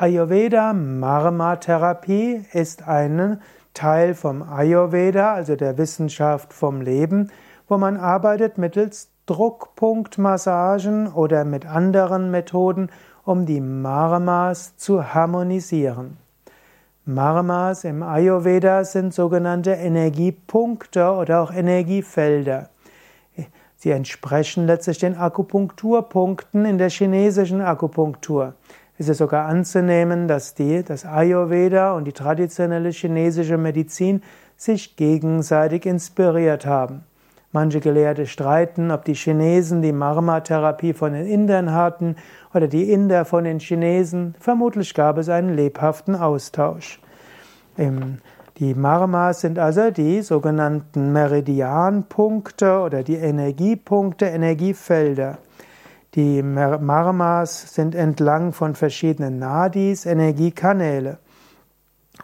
Ayurveda Marma Therapie ist ein Teil vom Ayurveda, also der Wissenschaft vom Leben, wo man arbeitet mittels Druckpunktmassagen oder mit anderen Methoden, um die Marmas zu harmonisieren. Marmas im Ayurveda sind sogenannte Energiepunkte oder auch Energiefelder. Sie entsprechen letztlich den Akupunkturpunkten in der chinesischen Akupunktur ist es sogar anzunehmen, dass die, das Ayurveda und die traditionelle chinesische Medizin sich gegenseitig inspiriert haben. Manche Gelehrte streiten, ob die Chinesen die Marma-Therapie von den Indern hatten oder die Inder von den Chinesen. Vermutlich gab es einen lebhaften Austausch. Die Marmas sind also die sogenannten Meridianpunkte oder die Energiepunkte, Energiefelder. Die Marmas sind entlang von verschiedenen Nadis, Energiekanäle.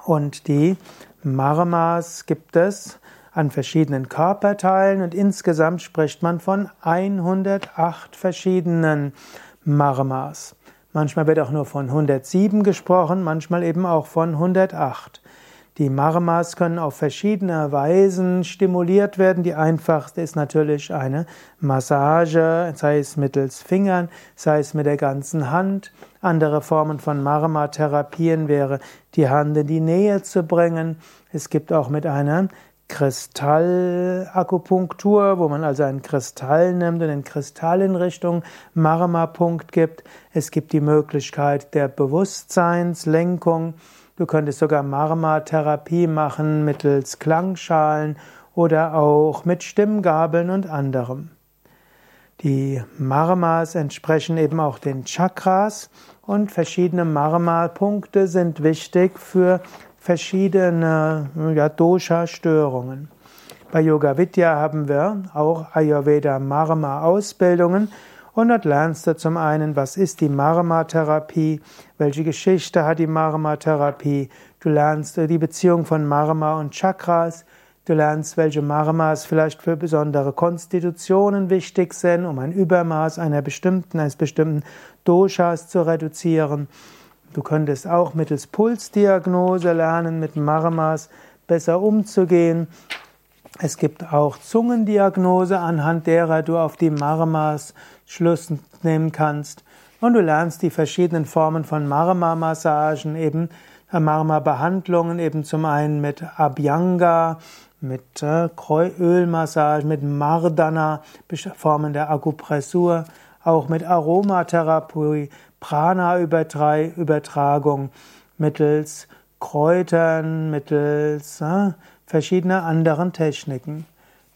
Und die Marmas gibt es an verschiedenen Körperteilen und insgesamt spricht man von 108 verschiedenen Marmas. Manchmal wird auch nur von 107 gesprochen, manchmal eben auch von 108. Die Marmas können auf verschiedene Weisen stimuliert werden. Die einfachste ist natürlich eine Massage, sei es mittels Fingern, sei es mit der ganzen Hand. Andere Formen von Marma-Therapien wäre, die Hand in die Nähe zu bringen. Es gibt auch mit einer Kristallakupunktur, wo man also einen Kristall nimmt und den Kristall in Richtung Marma-Punkt gibt. Es gibt die Möglichkeit der Bewusstseinslenkung. Du könntest sogar Marma-Therapie machen mittels Klangschalen oder auch mit Stimmgabeln und anderem. Die Marmas entsprechen eben auch den Chakras und verschiedene Marma-Punkte sind wichtig für verschiedene ja, Dosha-Störungen. Bei Yoga Vidya haben wir auch Ayurveda Marma Ausbildungen und dort lernst du zum einen, was ist die Marma-Therapie, welche Geschichte hat die Marma-Therapie. Du lernst die Beziehung von Marma und Chakras. Du lernst, welche Marmas vielleicht für besondere Konstitutionen wichtig sind, um ein Übermaß einer bestimmten, eines bestimmten Doshas zu reduzieren. Du könntest auch mittels Pulsdiagnose lernen, mit Marmas besser umzugehen. Es gibt auch Zungendiagnose, anhand derer du auf die Marmas Schluss nehmen kannst. Und du lernst die verschiedenen Formen von Marma-Massagen, eben äh, Marma-Behandlungen, eben zum einen mit Abhyanga, mit äh, Ölmassage, mit Mardana, Formen der Akupressur, auch mit Aromatherapie, Prana-Übertragung, mittels Kräutern, mittels äh, verschiedener anderen Techniken.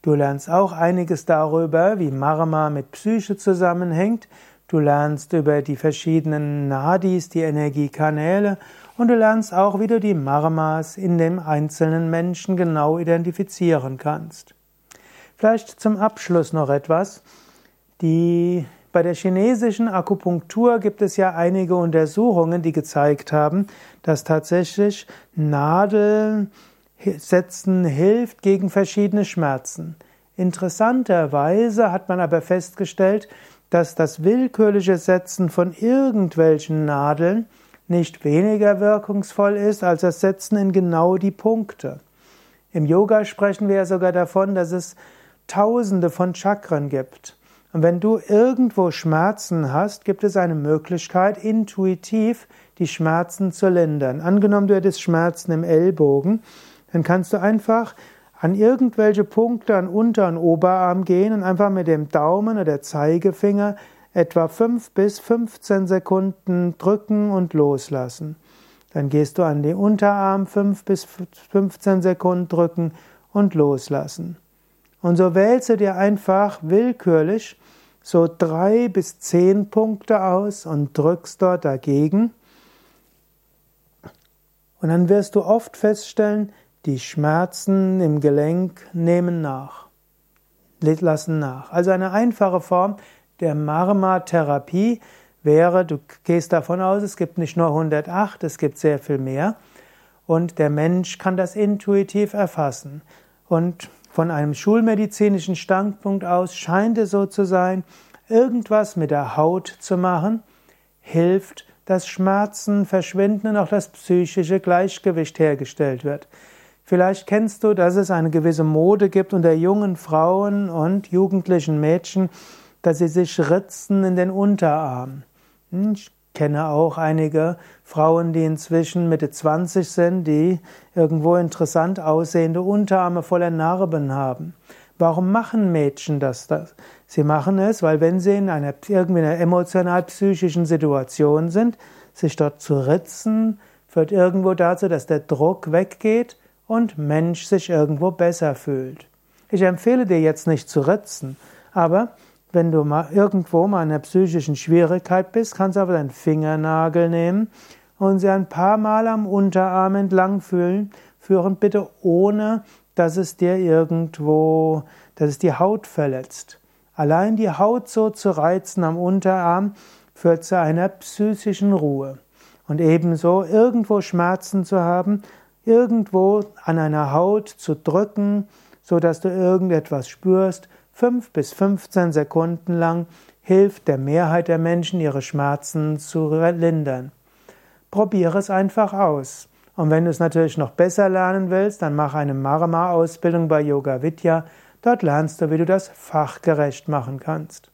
Du lernst auch einiges darüber, wie Marma mit Psyche zusammenhängt. Du lernst über die verschiedenen Nadis, die Energiekanäle, und du lernst auch, wie du die Marmas in dem einzelnen Menschen genau identifizieren kannst. Vielleicht zum Abschluss noch etwas. Die, bei der chinesischen Akupunktur gibt es ja einige Untersuchungen, die gezeigt haben, dass tatsächlich Nadeln Setzen hilft gegen verschiedene Schmerzen. Interessanterweise hat man aber festgestellt, dass das willkürliche Setzen von irgendwelchen Nadeln nicht weniger wirkungsvoll ist als das Setzen in genau die Punkte. Im Yoga sprechen wir ja sogar davon, dass es Tausende von Chakren gibt. Und wenn du irgendwo Schmerzen hast, gibt es eine Möglichkeit, intuitiv die Schmerzen zu lindern. Angenommen, du hättest Schmerzen im Ellbogen, dann kannst du einfach an irgendwelche Punkte an Unter- und Oberarm gehen und einfach mit dem Daumen oder Zeigefinger etwa 5 bis 15 Sekunden drücken und loslassen. Dann gehst du an den Unterarm 5 bis 15 Sekunden drücken und loslassen. Und so wählst du dir einfach willkürlich so drei bis zehn Punkte aus und drückst dort dagegen. Und dann wirst du oft feststellen, die Schmerzen im Gelenk nehmen nach, lassen nach. Also eine einfache Form der Marma-Therapie wäre, du gehst davon aus, es gibt nicht nur 108, es gibt sehr viel mehr. Und der Mensch kann das intuitiv erfassen. Und von einem schulmedizinischen Standpunkt aus scheint es so zu sein, irgendwas mit der Haut zu machen, hilft dass Schmerzen verschwinden und auch das psychische Gleichgewicht hergestellt wird. Vielleicht kennst du, dass es eine gewisse Mode gibt unter jungen Frauen und jugendlichen Mädchen, dass sie sich ritzen in den Unterarm. Kenne auch einige Frauen, die inzwischen Mitte 20 sind, die irgendwo interessant aussehende Unterarme voller Narben haben. Warum machen Mädchen das? Sie machen es, weil wenn sie in einer irgendwie einer emotional-psychischen Situation sind, sich dort zu ritzen, führt irgendwo dazu, dass der Druck weggeht und Mensch sich irgendwo besser fühlt. Ich empfehle dir jetzt nicht zu ritzen, aber wenn du mal irgendwo mal in einer psychischen Schwierigkeit bist, kannst du aber deinen Fingernagel nehmen und sie ein paar Mal am Unterarm entlang fühlen, führen bitte ohne dass es dir irgendwo, dass es die Haut verletzt. Allein die Haut so zu reizen am Unterarm führt zu einer psychischen Ruhe. Und ebenso irgendwo Schmerzen zu haben, irgendwo an einer Haut zu drücken, so dass du irgendetwas spürst, fünf bis 15 Sekunden lang hilft der Mehrheit der Menschen, ihre Schmerzen zu lindern. Probiere es einfach aus. Und wenn du es natürlich noch besser lernen willst, dann mach eine Marama-Ausbildung bei Yoga Vidya. Dort lernst du, wie du das fachgerecht machen kannst.